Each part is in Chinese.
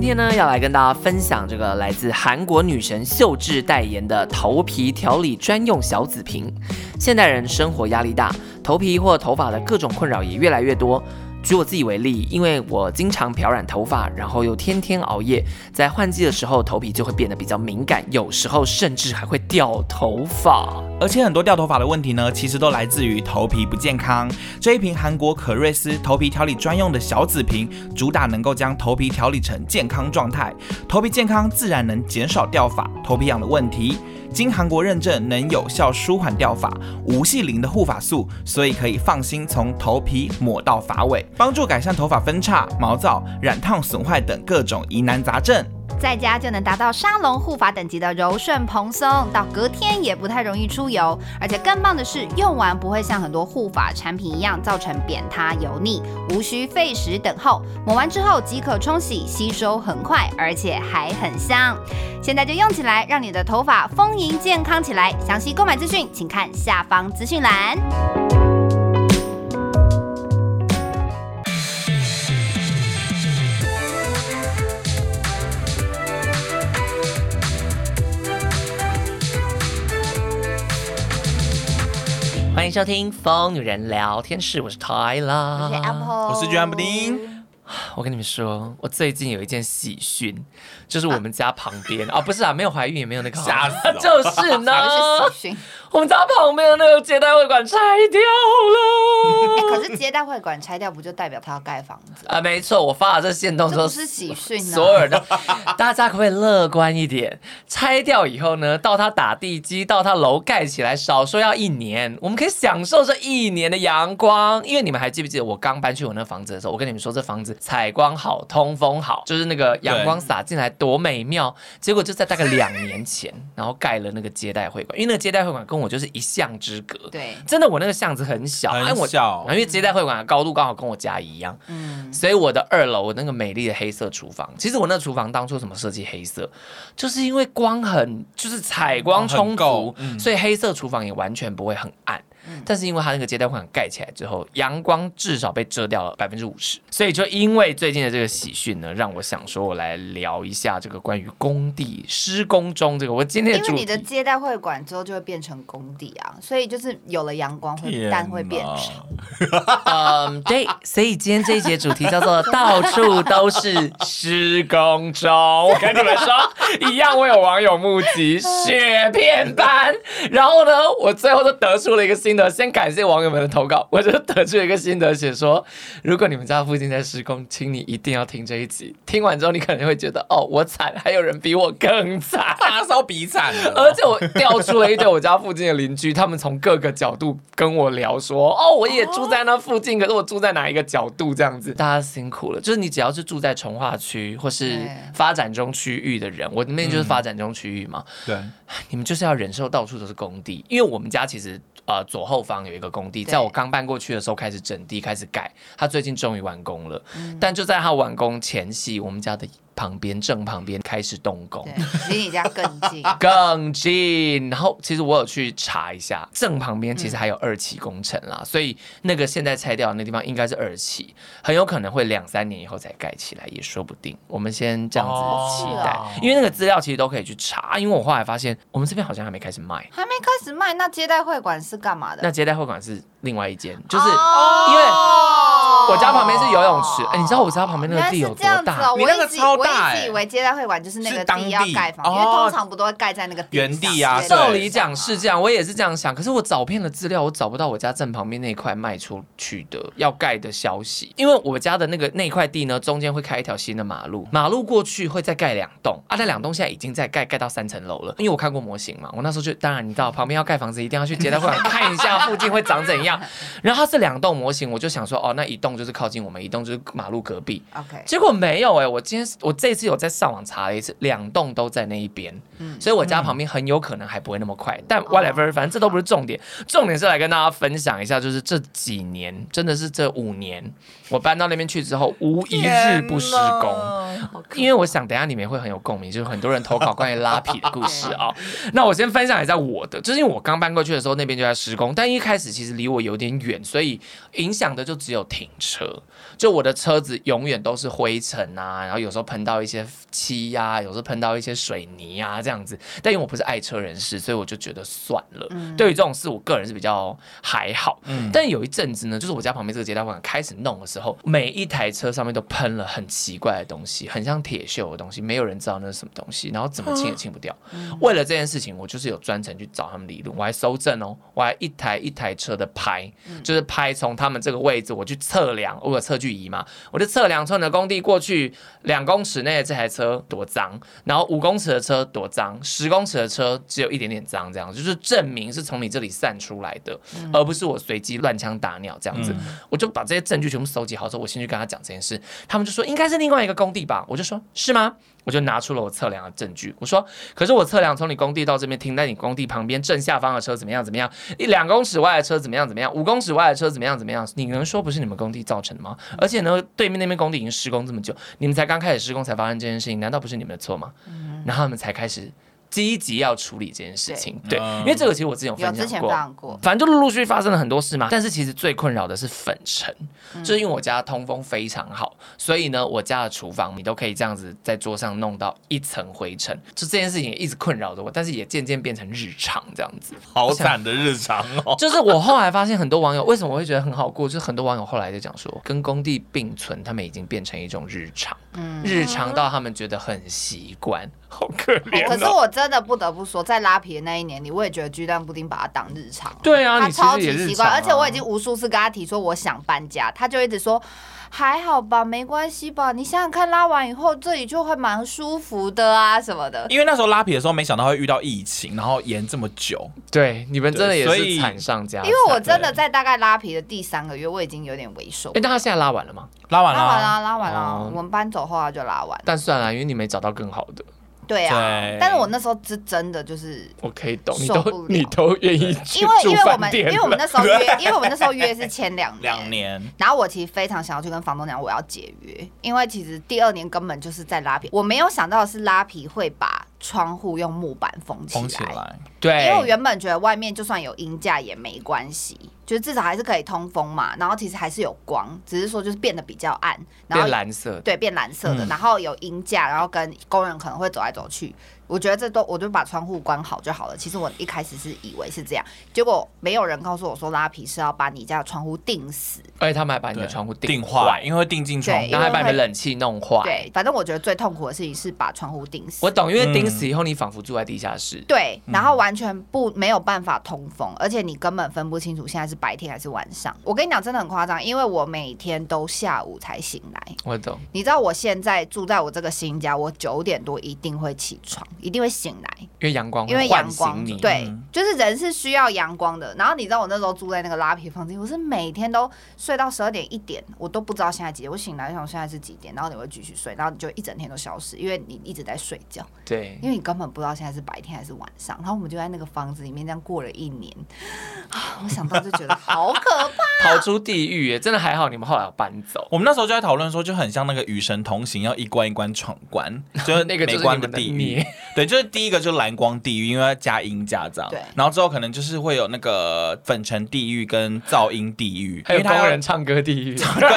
今天呢，要来跟大家分享这个来自韩国女神秀智代言的头皮调理专用小紫瓶。现代人生活压力大，头皮或头发的各种困扰也越来越多。举我自己为例，因为我经常漂染头发，然后又天天熬夜，在换季的时候头皮就会变得比较敏感，有时候甚至还会掉头发。而且很多掉头发的问题呢，其实都来自于头皮不健康。这一瓶韩国可瑞斯头皮调理专用的小紫瓶，主打能够将头皮调理成健康状态，头皮健康自然能减少掉发、头皮痒的问题。经韩国认证，能有效舒缓掉发，无细鳞的护发素，所以可以放心从头皮抹到发尾，帮助改善头发分叉、毛躁、染烫损坏等各种疑难杂症。在家就能达到沙龙护发等级的柔顺蓬松，到隔天也不太容易出油，而且更棒的是，用完不会像很多护发产品一样造成扁塌油腻，无需费时等候，抹完之后即可冲洗，吸收很快，而且还很香。现在就用起来，让你的头发丰盈健康起来。详细购买资讯，请看下方资讯栏。欢迎收听疯女人聊天室，我是泰拉，我是 Apple，我是卷布丁。我跟你们说，我最近有一件喜讯。就是我们家旁边啊，不是啊，没有怀孕也没有那个，吓死 就是呢，我们家旁边的那个接待会馆拆掉了。欸、可是接待会馆拆掉，不就代表他要盖房子啊？没错，我发了这线动说，这是喜讯呢。所有人都，大家可不可以乐观一点？拆掉以后呢，到他打地基，到他楼盖起来，少说要一年，我们可以享受这一年的阳光。因为你们还记不记得我刚搬去我那房子的时候，我跟你们说这房子采光好，通风好，就是那个阳光洒进来。多美妙！结果就在大概两年前，然后盖了那个接待会馆，因为那个接待会馆跟我就是一巷之隔。对，真的，我那个巷子很小，很小。因为接待会馆的高度刚好跟我家一样，嗯，所以我的二楼我那个美丽的黑色厨房，其实我那厨房当初怎么设计黑色，就是因为光很就是采光充足，嗯，所以黑色厨房也完全不会很暗。但是因为它那个接待会馆盖起来之后，阳光至少被遮掉了百分之五十，所以就因为最近的这个喜讯呢，让我想说，我来聊一下这个关于工地施工中这个。我今天的因为你的接待会馆之后就会变成工地啊，所以就是有了阳光会但会变少。嗯，对，所以今天这一节主题叫做“到处都是施工中”。我跟你们说，一样，我有网友募集雪片般，然后呢，我最后就得出了一个新。先感谢网友们的投稿，我就得出一个心得，写说：如果你们家附近在施工，请你一定要听这一集。听完之后，你可能会觉得，哦，我惨，还有人比我更惨，发烧比惨。而且我调出了一对我家附近的邻居，他们从各个角度跟我聊说，哦，我也住在那附近，可是我住在哪一个角度？这样子，大家辛苦了。就是你只要是住在从化区或是发展中区域的人，我那边就是发展中区域嘛，对，你们就是要忍受到处都是工地，因为我们家其实。呃，左后方有一个工地，在我刚搬过去的时候开始整地，开始盖，他最近终于完工了。嗯、但就在他完工前夕，我们家的。旁边正旁边开始动工，离你家更近，更近。然后其实我有去查一下，正旁边其实还有二期工程啦，嗯、所以那个现在拆掉的那地方应该是二期，很有可能会两三年以后才盖起来，也说不定。我们先这样子期待，哦、因为那个资料其实都可以去查。因为我后来发现，我们这边好像还没开始卖，还没开始卖。那接待会馆是干嘛的？那接待会馆是另外一间，就是因为。我家旁边是游泳池，哎、欸，你知道我家旁边那个地有多大？你那个超大，我一直以为接待会馆就是那个地要盖房，因为通常不都会盖在那个原地啊。道理讲是这样，我也是这样想。可是我找遍了资料，我找不到我家正旁边那块卖出去的要盖的消息。因为我家的那个那块地呢，中间会开一条新的马路，马路过去会再盖两栋啊。那两栋现在已经在盖，盖到三层楼了。因为我看过模型嘛，我那时候就当然你知道，旁边要盖房子，一定要去接待会馆看一下附近会长怎样。然后它是两栋模型，我就想说，哦，那一栋就是靠近我们一栋。就是马路隔壁，OK，结果没有哎、欸，我今天我这次有在上网查了一次，两栋都在那一边，嗯，所以我家旁边很有可能还不会那么快，嗯、但 whatever，反正这都不是重点，重点是来跟大家分享一下，就是这几年真的是这五年，我搬到那边去之后，无一日不施工，因为我想等下你们会很有共鸣，就是很多人投稿关于拉皮的故事啊、哦。那我先分享一下我的，就是因为我刚搬过去的时候，那边就在施工，但一开始其实离我有点远，所以影响的就只有停车。就我的车子永远都是灰尘啊，然后有时候喷到一些漆呀、啊，有时候喷到一些水泥啊这样子。但因为我不是爱车人士，所以我就觉得算了。嗯、对于这种事，我个人是比较还好。嗯、但有一阵子呢，就是我家旁边这个街道馆开始弄的时候，每一台车上面都喷了很奇怪的东西，很像铁锈的东西，没有人知道那是什么东西，然后怎么清也清不掉。嗯、为了这件事情，我就是有专程去找他们理论，我还搜证哦，我还一台一台车的拍，就是拍从他们这个位置我去测量，我有测距。仪嘛，我就测量从你的工地过去两公尺内的这台车多脏，然后五公尺的车多脏，十公尺的车只有一点点脏，这样就是证明是从你这里散出来的，嗯、而不是我随机乱枪打鸟这样子。嗯、我就把这些证据全部收集好之后，我先去跟他讲这件事，他们就说应该是另外一个工地吧，我就说是吗？我就拿出了我测量的证据，我说，可是我测量从你工地到这边停在你工地旁边正下方的车怎么样怎么样，一两公尺外的车怎么样怎么样，五公尺外的车怎么样怎么样，你能说不是你们工地造成的吗？而且呢，对面那边工地已经施工这么久，你们才刚开始施工才发生这件事情，难道不是你们的错吗？然后他们才开始。积极要处理这件事情，对，对，因为这个其实我之前有分享过，反正就陆陆续续发生了很多事嘛。但是其实最困扰的是粉尘，嗯、就是因为我家通风非常好，所以呢，我家的厨房你都可以这样子在桌上弄到一层灰尘，就这件事情也一直困扰着我，但是也渐渐变成日常这样子。好惨的日常哦！就是我后来发现很多网友为什么我会觉得很好过，就是很多网友后来就讲说，跟工地并存，他们已经变成一种日常，嗯、日常到他们觉得很习惯。好可怜、哦。可是我真的不得不说，在拉皮的那一年里，我也觉得巨蛋布丁把它当日常。对啊，他超级习惯，啊、而且我已经无数次跟他提说我想搬家，他就一直说还好吧，没关系吧。你想想看，拉完以后这里就会蛮舒服的啊什么的。因为那时候拉皮的时候，没想到会遇到疫情，然后延这么久。对，你们真的也是惨上加惨。因为我真的在大概拉皮的第三个月，我已经有点萎缩。哎，但他现在拉完了吗？拉完了，拉完了，拉完了。哦、我们搬走后他就拉完。但算了，因为你没找到更好的。对啊，对但是我那时候是真的就是，我可以懂，你都你都愿意去因为因为我们因为我们那时候约，因为我们那时候约是签两年，两年，然后我其实非常想要去跟房东讲我要解约，因为其实第二年根本就是在拉皮，我没有想到的是拉皮会把窗户用木板封起来，封起来，对，因为我原本觉得外面就算有阴架也没关系。就是至少还是可以通风嘛，然后其实还是有光，只是说就是变得比较暗，然后变蓝色，对，变蓝色的，嗯、然后有鹰架，然后跟工人可能会走来走去。我觉得这都，我就把窗户关好就好了。其实我一开始是以为是这样，结果没有人告诉我说拉皮是要把你家的窗户钉死，而且他们还把你的窗户钉坏，因为会钉进窗，然后还把你的冷气弄坏。对，反正我觉得最痛苦的事情是把窗户钉死。我懂，因为钉死以后你仿佛住在地下室。对，然后完全不没有办法通风，而且你根本分不清楚现在是白天还是晚上。我跟你讲，真的很夸张，因为我每天都下午才醒来。我懂。你知道我现在住在我这个新家，我九点多一定会起床，一定会醒来。因为阳光，因为阳光，对，就是人是需要阳光的。然后你知道我那时候住在那个拉皮房间，我是每天都睡到十二点一点，我都不知道现在几点。我醒来想现在是几点，然后你会继续睡，然后你就一整天都消失，因为你一直在睡觉。对，因为你根本不知道现在是白天还是晚上。然后我们就在那个房子里面这样过了一年啊，我想到就觉得好可怕，逃出地狱耶！真的还好你们后来有搬走。我们那时候就在讨论说，就很像那个与神同行，要一关一关闯关，就是那个没关的地狱。对，就是第一个就是蓝光地狱，因为要加音架这样。对。然后之后可能就是会有那个粉尘地狱跟噪音地狱，还有工人唱歌地狱。对，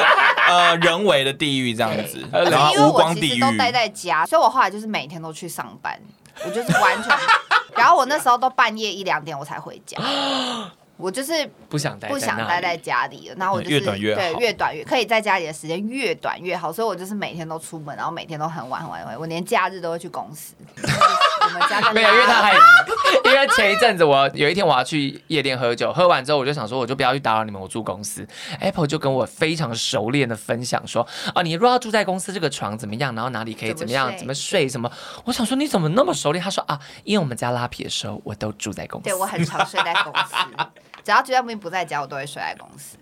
呃，人为的地狱这样子。然后无光地狱。都待在家，所以我后来就是每天都去上班，我就是完全。然后我那时候都半夜一两点我才回家。我就是不想待，不想待在家里了。然后我就是越短越好，对，越短越可以在家里的时间越短越好。所以我就是每天都出门，然后每天都很晚很晚，我连假日都会去公司。我们家 没有，因为他还因为前一阵子我有一天我要去夜店喝酒，喝完之后我就想说，我就不要去打扰你们，我住公司。Apple 就跟我非常熟练的分享说，啊，你如果要住在公司，这个床怎么样？然后哪里可以怎么样？怎么睡？什么？我想说你怎么那么熟练？他说啊，因为我们家拉皮的时候，我都住在公司。对，我很常睡在公司。只要巨蛋布丁不在家，我都会睡在公司。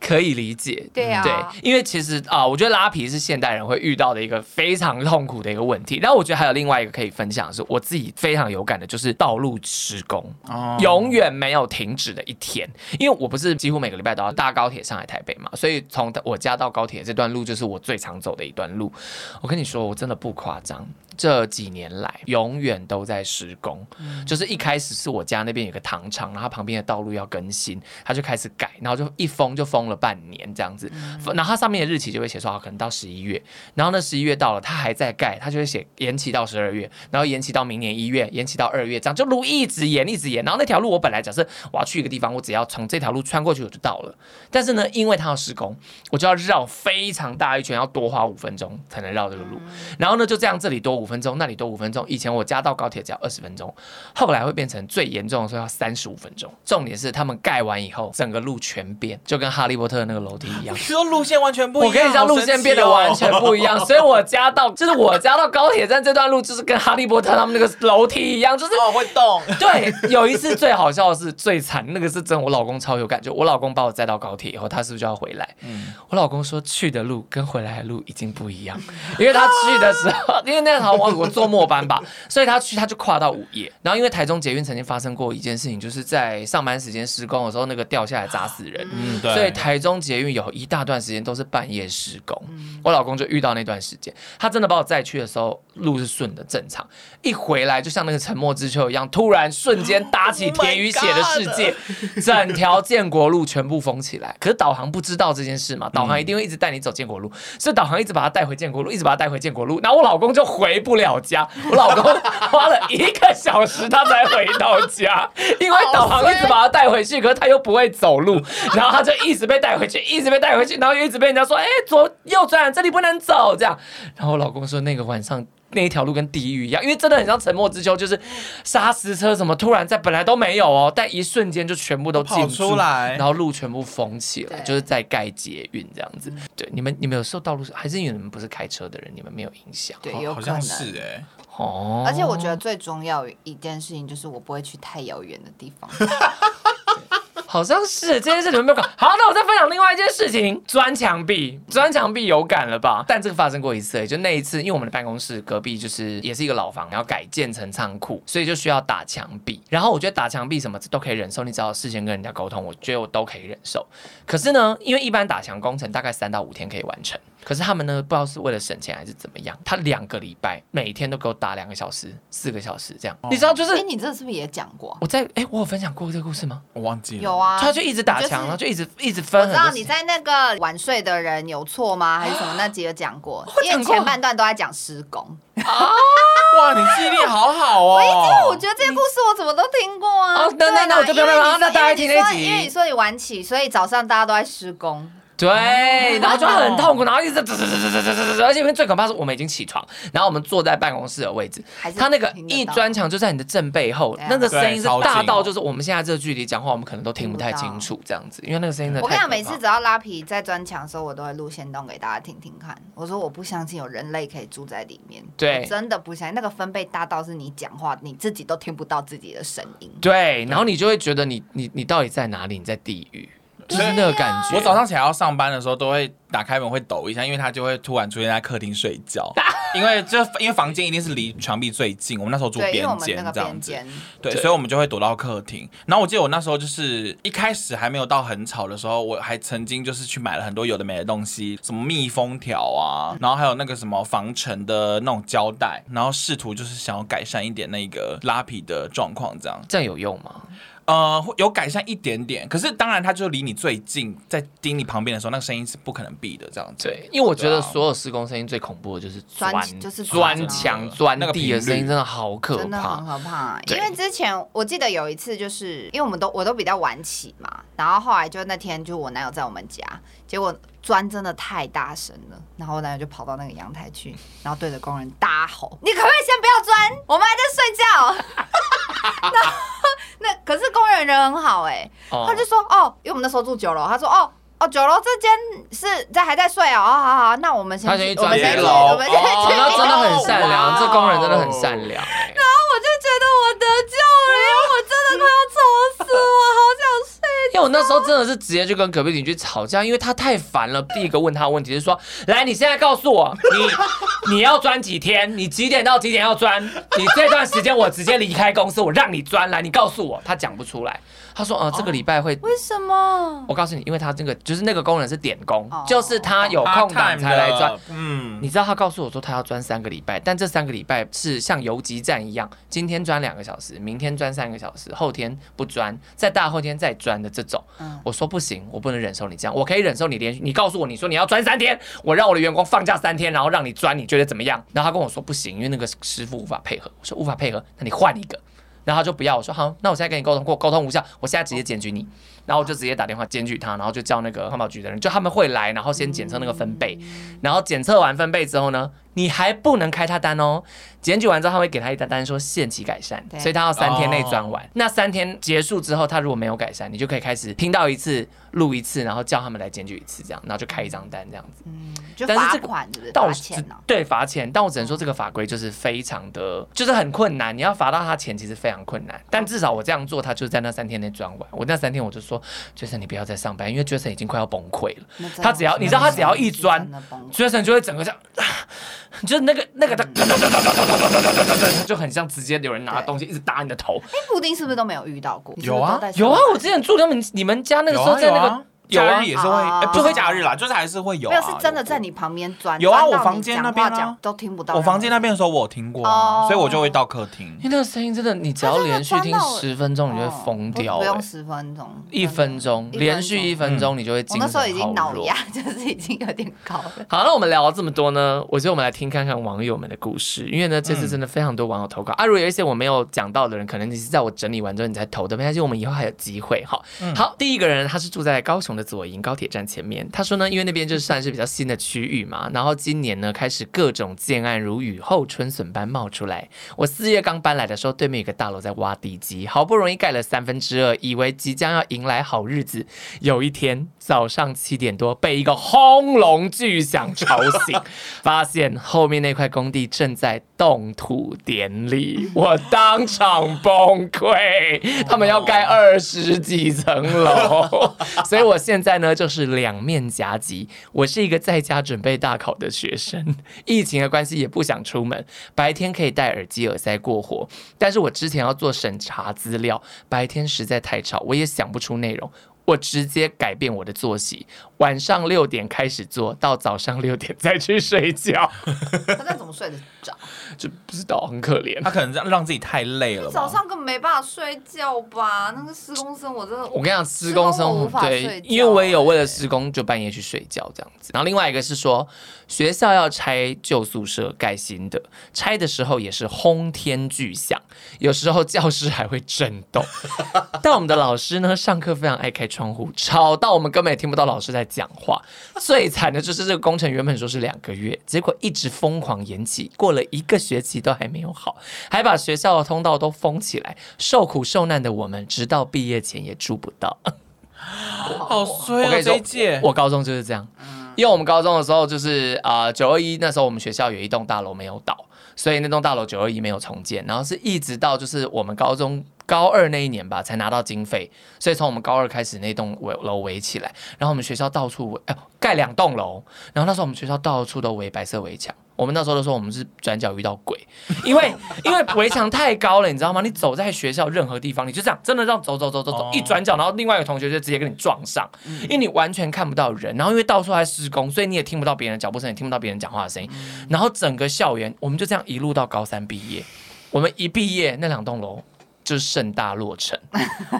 可以理解，对啊，对，因为其实啊，我觉得拉皮是现代人会遇到的一个非常痛苦的一个问题。然后我觉得还有另外一个可以分享的是，我自己非常有感的，就是道路施工，哦、永远没有停止的一天。因为我不是几乎每个礼拜都要搭高铁上来台北嘛，所以从我家到高铁这段路就是我最常走的一段路。我跟你说，我真的不夸张。这几年来，永远都在施工。嗯、就是一开始是我家那边有个糖厂，然后旁边的道路要更新，他就开始改，然后就一封就封了半年这样子。嗯、然后它上面的日期就会写说，可能到十一月。然后呢十一月到了，它还在盖，它就会写延期到十二月，然后延期到明年一月，延期到二月，这样就路一直延，一直延。然后那条路我本来假设我要去一个地方，我只要从这条路穿过去我就到了。但是呢，因为它要施工，我就要绕非常大一圈，要多花五分钟才能绕这个路。嗯、然后呢，就这样这里多五分钟，那里多五分钟。以前我家到高铁只要二十分钟，后来会变成最严重的时候要三十五分钟。重点是他们盖完以后，整个路全变，就跟哈利波特那个楼梯一样。说路线完全不一样，我跟你讲，路线变得完全不一样。所以我家到就是我家到高铁站这段路，就是跟哈利波特他们那个楼梯一样，就是哦会动。对，有一次最好笑的是最惨，那个是真，我老公超有感觉。我老公把我载到高铁以后，他是不是就要回来？嗯，我老公说去的路跟回来的路已经不一样，因为他去的时候，因为那时候我我坐末班吧。所以他去，他就跨到午夜。然后因为台中捷运曾经发生过一件事情，就是在上班时间施工的时候，那个掉下来砸死人。嗯，对。所以台中捷运有一大段时间都是半夜施工。嗯。我老公就遇到那段时间，他真的把我载去的时候，路是顺的正常。一回来就像那个沉默之丘一样，突然瞬间打起铁与血的世界，整条建国路全部封起来。可是导航不知道这件事嘛？导航一定会一直带你走建国路，所以导航一直把他带回建国路，一直把他带回建国路。然后我老公就回不了家，我老公。花了一个小时，他才回到家，因为导航一直把他带回去，可是他又不会走路，然后他就一直被带回去，一直被带回去，然后又一直被人家说：“哎，左右转，这里不能走。”这样，然后我老公说那个晚上那一条路跟地狱一样，因为真的很像沉默之丘，就是砂石车什么突然在本来都没有哦，但一瞬间就全部都进出来，然后路全部封起来，就是在盖捷运这样子。对，你们你们有受道路还是因为你们不是开车的人，你们没有影响？对，有可能。好像是哎。哦，而且我觉得最重要一件事情就是我不会去太遥远的地方。好像是这件事你们没有搞 好，那我再分享另外一件事情，钻墙壁，钻墙壁有感了吧？但这个发生过一次，就那一次，因为我们的办公室隔壁就是也是一个老房，然后改建成仓库，所以就需要打墙壁。然后我觉得打墙壁什么都可以忍受，你只要事先跟人家沟通，我觉得我都可以忍受。可是呢，因为一般打墙工程大概三到五天可以完成。可是他们呢，不知道是为了省钱还是怎么样，他两个礼拜每天都给我打两个小时、四个小时这样。哦、你知道就是，哎，你这是不是也讲过？我在哎，我有分享过这个故事吗？我忘记了。有啊，他就一直打墙，然后就一直一直分。我知道你在那个晚睡的人有错吗？还是什么？那集有讲过，因为前半段都在讲施工。啊！哇，你记忆力好好哦。我一直我觉得这些故事我怎么都听过啊。哦，那那那我就不要了。那大家听那集，因为你说你晚起，所以早上大家都在施工。对，然后就很痛苦，然后一直，而且因为最可怕是我们已经起床，然后我们坐在办公室的位置，他那个一砖墙就在你的正背后，那个声音是大到就是我们现在这个距离讲话，我们可能都听不太清楚这样子，因为那个声音的。我跟你讲，每次只要拉皮在砖墙的时候，我都会录先动给大家听听看。我说我不相信有人类可以住在里面，对，真的不相信。那个分贝大到是你讲话你自己都听不到自己的声音。对，然后你就会觉得你你你到底在哪里？你在地狱。真的感觉，我早上起来要上班的时候，都会打开门会抖一下，因为他就会突然出现在客厅睡觉。因为就因为房间一定是离墙壁最近，我们那时候住边间这样子，对，所以我们就会躲到客厅。然后我记得我那时候就是一开始还没有到很吵的时候，我还曾经就是去买了很多有的没的东西，什么密封条啊，然后还有那个什么防尘的那种胶带，然后试图就是想要改善一点那个拉皮的状况，这样。这样有用吗？呃，有改善一点点，可是当然，他就离你最近，在盯你旁边的时候，那个声音是不可能闭的，这样子。对，因为我觉得所有施工声音最恐怖的就是钻，就是钻墙、钻地的声音，真的好可怕，真的很可怕。因为之前我记得有一次，就是因为我们都我都比较晚起嘛，然后后来就那天就我男友在我们家，结果钻真的太大声了，然后我男友就跑到那个阳台去，然后对着工人大吼：“ 你可不可以先不要钻？我们还在睡觉。”然后那可是工人人很好哎、欸，oh. 他就说哦，因为我们那时候住九楼，他说哦哦九楼这间是在还在睡哦，好好好，那我们先去，我们先去，我们先去。那真的很善良，这工人真的很善良、欸。然后我就觉得我得救了，因为我真的快要愁死我，好想睡。因为我我那时候真的是直接就跟隔壁邻居吵架，因为他太烦了。第一个问他的问题是说：“来，你现在告诉我，你你要钻几天？你几点到几点要钻？你这段时间我直接离开公司，我让你钻来，你告诉我。”他讲不出来。他说：“呃，这个礼拜会为什么？我告诉你，因为他这个就是那个工人是点工，就是他有空档才来钻。嗯，你知道他告诉我说他要钻三个礼拜，但这三个礼拜是像游击战一样，今天钻两个小时，明天钻三个小时，后天不钻，再大后天再钻的这种。我说不行，我不能忍受你这样，我可以忍受你连续，你告诉我你说你要钻三天，我让我的员工放假三天，然后让你钻，你觉得怎么样？然后他跟我说不行，因为那个师傅无法配合。我说无法配合，那你换一个。”然后他就不要，我说好，那我现在跟你沟通过，沟通无效，我现在直接检举你。然后我就直接打电话检举他，然后就叫那个环保局的人，就他们会来，然后先检测那个分贝，然后检测完分贝之后呢，你还不能开他单哦。检举完之后，他会给他一单单说限期改善，所以他要三天内转完。那三天结束之后，他如果没有改善，你就可以开始听到一次录一次，然后叫他们来检举一次，这样，然后就开一张单这样子。嗯，就罚款是不是？罚钱哦。对，罚钱。但我只能说这个法规就是非常的，就是很困难。你要罚到他钱，其实非常困难。但至少我这样做，他就在那三天内转完。我那三天我就说。Jason，你不要再上班，因为 Jason 已经快要崩溃了。他只要你知道，他只要一钻，Jason 就会整个这样，就是那个那个他就很像直接有人拿东西一直打你的头。哎，布丁是不是都没有遇到过？有啊，有啊，我之前住他们你们家那个时候在那个。假日也是会，不会假日啦，就是还是会有。没有，是真的在你旁边钻。有啊，我房间那边讲都听不到。我房间那边的时候我有听过，所以我就会到客厅。因为那个声音真的，你只要连续听十分钟，你就会疯掉。不用十分钟，一分钟，连续一分钟，你就会精神好弱。我那时候已经脑压 就是已经有点高了。好，那我们聊了这么多呢，我觉得我们来听看看网友们的故事，因为呢，这次真的非常多网友投稿啊。如果有一些我没有讲到的人，可能你是在我整理完之后你才投的，没关系，我们以后还有机会。好，好，第一个人他是住在高雄的左营高铁站。前面他说呢，因为那边就算是比较新的区域嘛，然后今年呢开始各种建案如雨后春笋般冒出来。我四月刚搬来的时候，对面有个大楼在挖地基，好不容易盖了三分之二，以为即将要迎来好日子。有一天早上七点多，被一个轰隆巨响吵醒，发现后面那块工地正在动土典礼，我当场崩溃。他们要盖二十几层楼，所以我现在呢就是。两面夹击，我是一个在家准备大考的学生，疫情的关系也不想出门，白天可以戴耳机耳塞过活，但是我之前要做审查资料，白天实在太吵，我也想不出内容。我直接改变我的作息，晚上六点开始做到早上六点再去睡觉。他那怎么睡得着？就不知道，很可怜。他可能让让自己太累了。早上根本没办法睡觉吧？那个施工生我真的，我跟你讲，施工生无法睡觉，对，因为我也有为了施工就半夜去睡觉这样子。然后另外一个是说，学校要拆旧宿舍盖新的，拆的时候也是轰天巨响，有时候教室还会震动。但我们的老师呢，上课非常爱开窗户吵到我们根本也听不到老师在讲话。最惨的就是这个工程原本说是两个月，结果一直疯狂延期，过了一个学期都还没有好，还把学校的通道都封起来。受苦受难的我们，直到毕业前也住不到。好衰啊！这一届我高中就是这样，因为我们高中的时候就是啊九二一那时候我们学校有一栋大楼没有倒，所以那栋大楼九二一没有重建，然后是一直到就是我们高中。高二那一年吧，才拿到经费，所以从我们高二开始，那栋围楼围起来，然后我们学校到处围，哎，盖两栋楼，然后那时候我们学校到处都围白色围墙，我们那时候都说我们是转角遇到鬼，因为 因为围墙太高了，你知道吗？你走在学校任何地方，你就这样真的这样走走走走走，一转角，然后另外一个同学就直接跟你撞上，因为你完全看不到人，然后因为到处在施工，所以你也听不到别人的脚步声，也听不到别人讲话的声音，然后整个校园我们就这样一路到高三毕业，我们一毕业那两栋楼。就是盛大落成，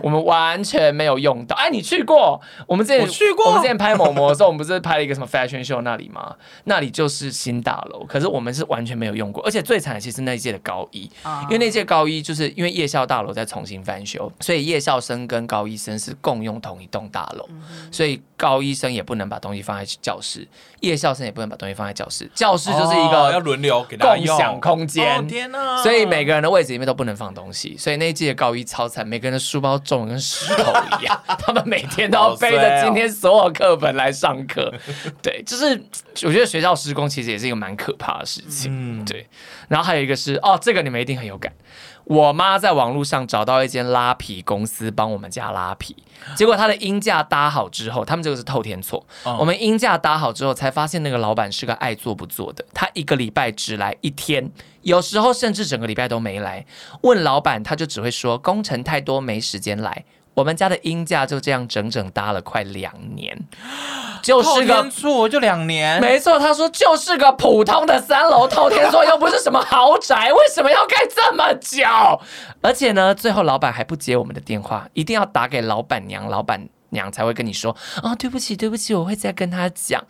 我们完全没有用到。哎，你去过？我们之前去过。我们之前拍某某的时候，我们不是拍了一个什么 fashion show 那里吗？那里就是新大楼，可是我们是完全没有用过。而且最惨的其实那一届的高一，因为那届高一就是因为夜校大楼在重新翻修，所以夜校生跟高一生是共用同一栋大楼，所以高一生也不能把东西放在教室，夜校生也不能把东西放在教室。教室就是一个要轮流给共享空间，天哪！所以每个人的位置里面都不能放东西，所以那。届高一超惨，每个人的书包重的跟石头一样，他们每天都要背着今天所有课本来上课。对，就是我觉得学校施工其实也是一个蛮可怕的事情。嗯，对。然后还有一个是哦，这个你们一定很有感。我妈在网络上找到一间拉皮公司帮我们家拉皮，结果他的音架搭好之后，他们这个是透天厝。哦、我们音架搭好之后，才发现那个老板是个爱做不做的，他一个礼拜只来一天，有时候甚至整个礼拜都没来。问老板，他就只会说工程太多，没时间来。我们家的音架就这样整整搭了快两年，就是个错就两年，没错。他说就是个普通的三楼透天厝，又不是什么豪宅，为什么要盖这么久？而且呢，最后老板还不接我们的电话，一定要打给老板娘、老板。娘才会跟你说啊、哦，对不起，对不起，我会再跟他讲。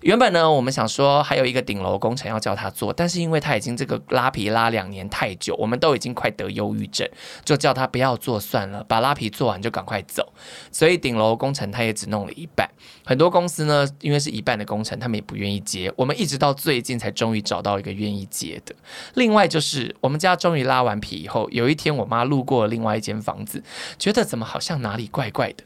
原本呢，我们想说还有一个顶楼工程要叫他做，但是因为他已经这个拉皮拉两年太久，我们都已经快得忧郁症，就叫他不要做算了，把拉皮做完就赶快走。所以顶楼工程他也只弄了一半。很多公司呢，因为是一半的工程，他们也不愿意接。我们一直到最近才终于找到一个愿意接的。另外就是我们家终于拉完皮以后，有一天我妈路过另外一间房子，觉得怎么好像哪里怪怪的。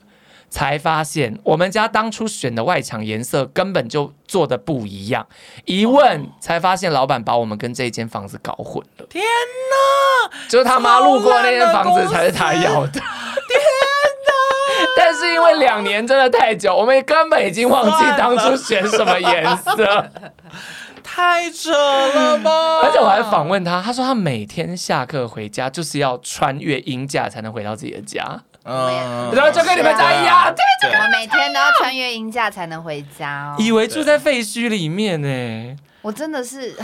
才发现我们家当初选的外墙颜色根本就做的不一样，一问才发现老板把我们跟这间房子搞混了。天哪！就是他妈路过那间房子才是他要的。天哪！但是因为两年真的太久，我们根本已经忘记当初选什么颜色。太扯了吧！而且我还访问他，他说他每天下课回家就是要穿越鹰架才能回到自己的家。嗯，然后就跟你们家一样，对，就我每天都要穿越音架才能回家哦。以为住在废墟里面呢，我真的是。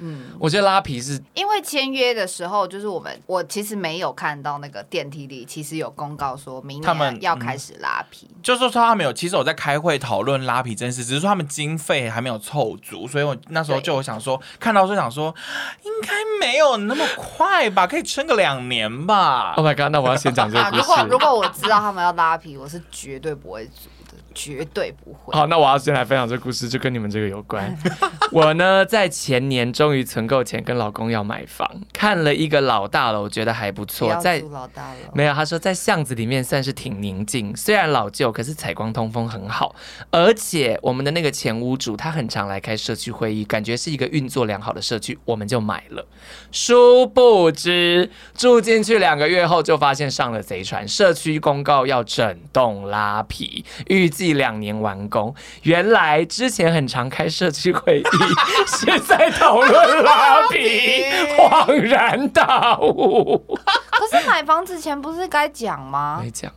嗯，我觉得拉皮是因为签约的时候，就是我们我其实没有看到那个电梯里其实有公告说明年要开始拉皮，嗯、就是说他们有，其实我在开会讨论拉皮这件事，只是说他们经费还没有凑足，所以我那时候就想说，看到就想说，应该没有那么快吧，可以撑个两年吧。Oh my god，那我要先讲这个啊。如果如果我知道他们要拉皮，我是绝对不会做。绝对不会。好，那我要先来分享这个故事，就跟你们这个有关。我呢，在前年终于存够钱，跟老公要买房，看了一个老大楼，觉得还不错。在老大楼没有，他说在巷子里面算是挺宁静，虽然老旧，可是采光通风很好。而且我们的那个前屋主他很常来开社区会议，感觉是一个运作良好的社区，我们就买了。殊不知住进去两个月后，就发现上了贼船，社区公告要整栋拉皮，预计。两年完工，原来之前很常开社区会议，现在讨论拉皮，恍然大悟。可是买房子前不是该讲吗？没讲。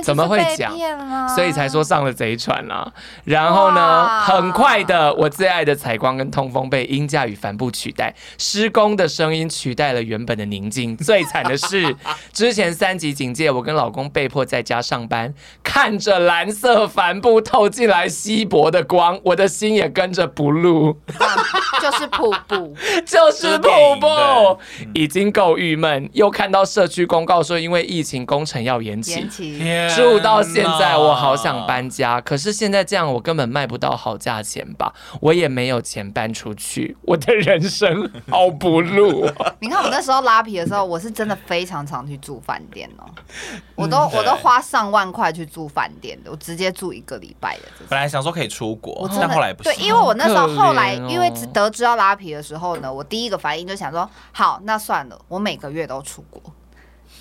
怎么会讲？所以才说上了贼船啊！然后呢，很快的，我最爱的采光跟通风被音架与帆布取代，施工的声音取代了原本的宁静。最惨的是，之前三级警戒，我跟老公被迫在家上班，看着蓝色帆布透进来稀薄的光，我的心也跟着 blue，就是瀑布，就是瀑布，已经够郁闷，又看到社区公告说因为疫情工程要延期。延期住到现在，我好想搬家，可是现在这样，我根本卖不到好价钱吧？我也没有钱搬出去，我的人生好不路。你看我那时候拉皮的时候，我是真的非常常去住饭店哦，我都我都花上万块去住饭店的，我直接住一个礼拜的。本来想说可以出国，但后来不是。对，因为我那时候后来因为得知要拉皮的时候呢，我第一个反应就想说，好，那算了，我每个月都出国。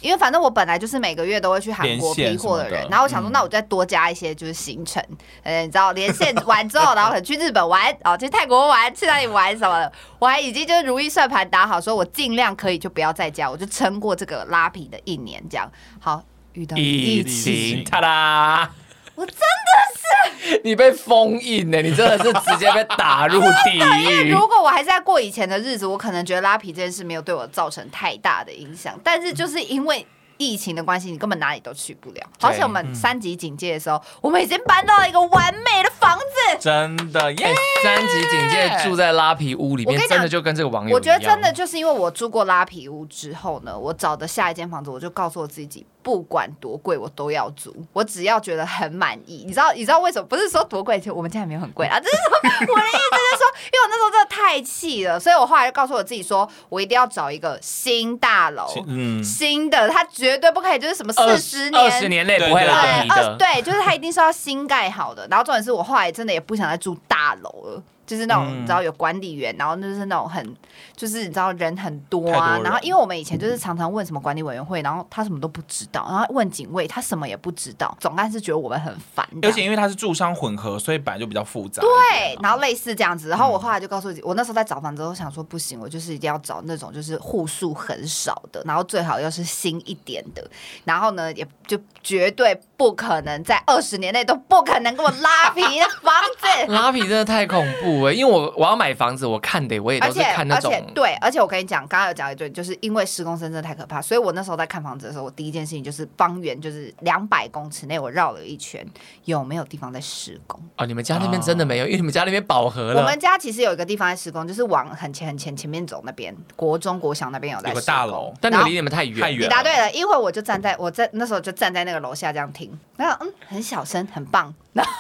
因为反正我本来就是每个月都会去韩国批货的人，的。然后我想说，那我再多加一些就是行程，嗯，你知道连线完之后，然后可能去日本玩，哦，去泰国玩，去哪里玩什么的，我还已经就是如意算盘打好，说我尽量可以就不要再加，我就撑过这个拉皮的一年，这样。好遇到疫情，哒啦。我真的是你被封印呢，你真的是直接被打入地狱。因为如果我还是在过以前的日子，我可能觉得拉皮这件事没有对我造成太大的影响。但是就是因为。疫情的关系，你根本哪里都去不了。而且我们三级警戒的时候，嗯、我们已经搬到了一个完美的房子，真的耶！三级警戒住在拉皮屋里面，真的就跟这个网友一样。我觉得真的就是因为我住过拉皮屋之后呢，我找的下一间房子，我就告诉我自己。不管多贵，我都要租。我只要觉得很满意，你知道？你知道为什么？不是说多贵，其实我们家也没有很贵啊。就是说，我的意思就是说，因为我那时候真的太气了，所以我后来就告诉我自己说，我一定要找一个新大楼，嗯，新的，它绝对不可以就是什么四十年、二十年内不会拉皮的。对，就是它一定是要新盖好的。然后重点是我后来真的也不想再住大楼了。就是那种、嗯。你知道有管理员，然后就是那种很就是你知道人很多啊然后因为我们以前就是常常问什么管理委员会，然后他什么都不知道，然后问警卫他什么也不知道，总干事觉得我们很烦，而且因为他是住商混合，所以本来就比较复杂。对，然后类似这样子，然后我后来就告诉自己，我那时候在找房子，我想说不行，我就是一定要找那种就是户数很少的，然后最好又是新一点的，然后呢，也就绝对不可能在二十年内都不可能给我拉皮的房子。拉皮真的太恐怖了，因为我我要买房子，我看的我也都是看那种而且对，而且我跟你讲，刚刚有讲一堆，就是因为施工声真的太可怕，所以我那时候在看房子的时候，我第一件事情就是方圆就是两百公尺内，我绕了一圈，有没有地方在施工？哦，你们家那边真的没有，因为你们家那边饱和了。我们家其实有一个地方在施工，就是往很前很前前面走那边，国中国小那边有在有个大楼但那个离你们太远，太远你答对了，一会儿我就站在我在那时候就站在那个楼下这样听，然后嗯，很小声，很棒。然 后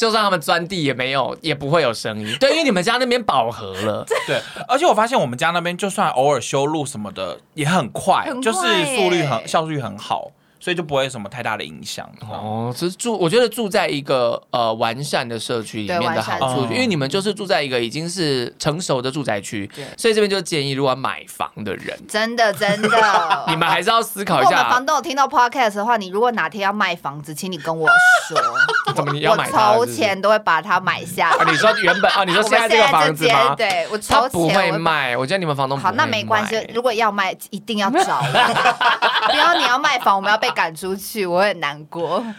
就算他们钻地也没有，也不会有声音。对，因为你们家那边饱和了。对，而且我发现我们家那边就算偶尔修路什么的也很快，很快就是速率很效率很好，所以就不会有什么太大的影响。哦，哦，就是住，我觉得住在一个呃完善的社区里面的好处，因为你们就是住在一个已经是成熟的住宅区对，所以这边就建议如果买房的人，真的真的，你们还是要思考一下如果房，东有听到 podcast 的话，你如果哪天要卖房子，请你跟我说，怎么你要我买它？筹是不是钱都会把它买下啊，你说原本啊，你说我现在这个房子吗？对我他不会筹钱不会卖，我觉得你们房东不好，那没关系。如果要卖，一定要找我。不要你要卖房，我们要被赶出去，我很难过。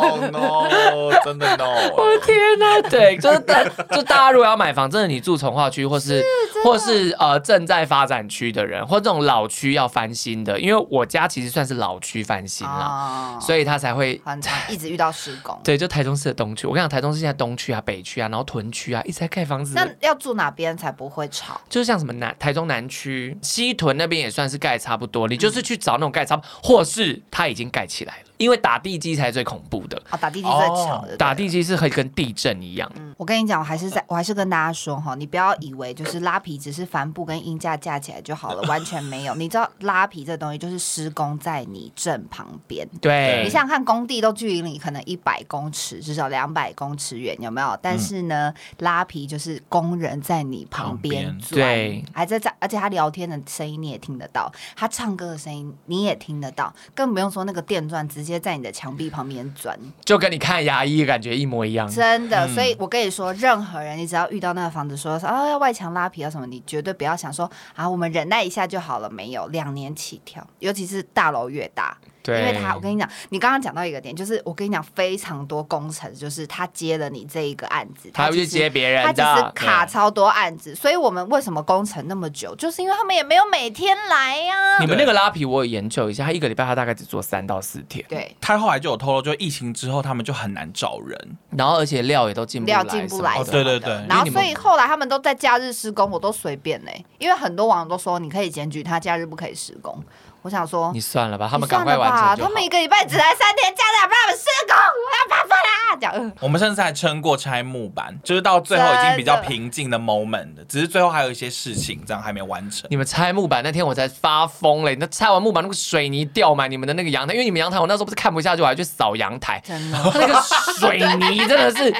Oh no，真的 no。我的天哪、对，就是大，就大家如果要买房，真的你住从化区，或是或是呃正在发展区的人，或这种老区要翻新的，因为我家其实算是老区翻新啦，哦所以他才会。一直遇到施工。对，就台中市的东区，我跟你讲，台中市现在东区啊、北区啊，然后屯区啊，一直在盖房子。那要住哪边才不会吵？就是像什么南台中南区、西屯那边也算是盖差不多，你就是去找那种盖差不多，或是已经盖起来了，因为打地基才最恐怖的，哦，打地基最吵的。打地基是会跟地震一样。嗯，我跟你讲，我还是在，我还是跟大家说哈，你不要以为就是拉皮只是帆布跟衣架架起来就好了，完全没有。你知道拉皮这东西就是施工在你正旁边。对，你想想看，工地都距离你可能一百公尺，至少两百公尺远，有没有？但是呢，拉皮就是工人在你旁边旁边钻，对还在在，而且他聊天的声音你也听得到，他唱歌的声音你也听得到，更不用说那个电钻直接在你的墙壁旁边钻，就跟你看牙医的感觉一模一样。真的。嗯所以我跟你说，任何人你只要遇到那个房子说啊要外墙拉皮啊什么，你绝对不要想说啊我们忍耐一下就好了，没有，两年起跳，尤其是大楼越大。对，因为他，我跟你讲，你刚刚讲到一个点，就是我跟你讲，非常多工程，就是他接了你这一个案子，他会去接别人他其实的。卡超多案子，所以我们为什么工程那么久，就是因为他们也没有每天来呀、你们那个拉皮我有研究一下，他一个礼拜他大概只做三到四天，对，他后来就有透露，就疫情之后他们就很难找人。然后而且料也都进不进不来对对对。然后所以后来他们都在假日施工，我都随便嘞，因为很多网友都说你可以检举他假日不可以施工，我想说你算了吧，他们赶快完成就好他们一个礼拜只来三天，假日还不让他们施工，我要发疯啦！讲我们甚至还撑过拆木板，就是到最后已经比较平静的 moment 的，只是最后还有一些事情这样还没完成。你们拆木板那天我才发疯嘞！那拆完木板那个水泥掉满你们的那个阳台，因为你们阳台我那时候不是看不下去，我还去扫阳台。真的。它那个水泥真的是，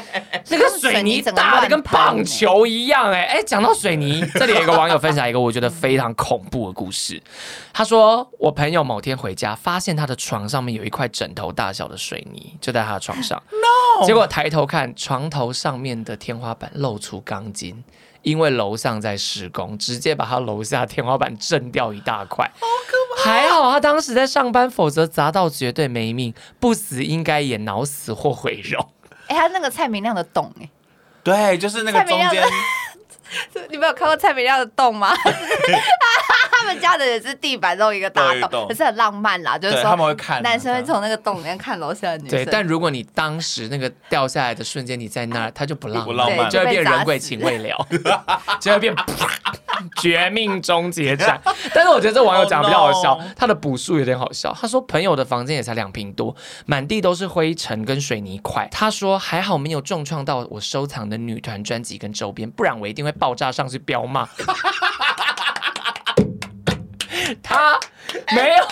那个水泥 大的跟棒球一样哎哎！讲到水泥，这里有一个网友分享一个我觉得非常恐怖的故事。他说，我朋友某天回家，发现他的床上面有一块枕头大小的水泥，就在他的床上。No! 结果抬头看，床头上面的天花板露出钢筋，因为楼上在施工，直接把他楼下天花板震掉一大块。好可怕！还好他当时在上班，否则砸到绝对没命，不死应该也脑死或毁容。哎、欸，他那个蔡明亮的洞、欸，哎，对，就是那个中间，你没有看过蔡明亮的洞吗？他们家的也是地板都一个大洞，可是很浪漫啦，就是说他们会看男生会从那个洞里面看楼下的女生。对，但如果你当时那个掉下来的瞬间你在那儿，他就不浪不浪漫，就会变人鬼情未了，就会变绝命终结战。但是我觉得这网友讲的比较好笑，他的补述有点好笑。他说朋友的房间也才两平多，满地都是灰尘跟水泥块。他说还好没有重创到我收藏的女团专辑跟周边，不然我一定会爆炸上去飙骂。他没有。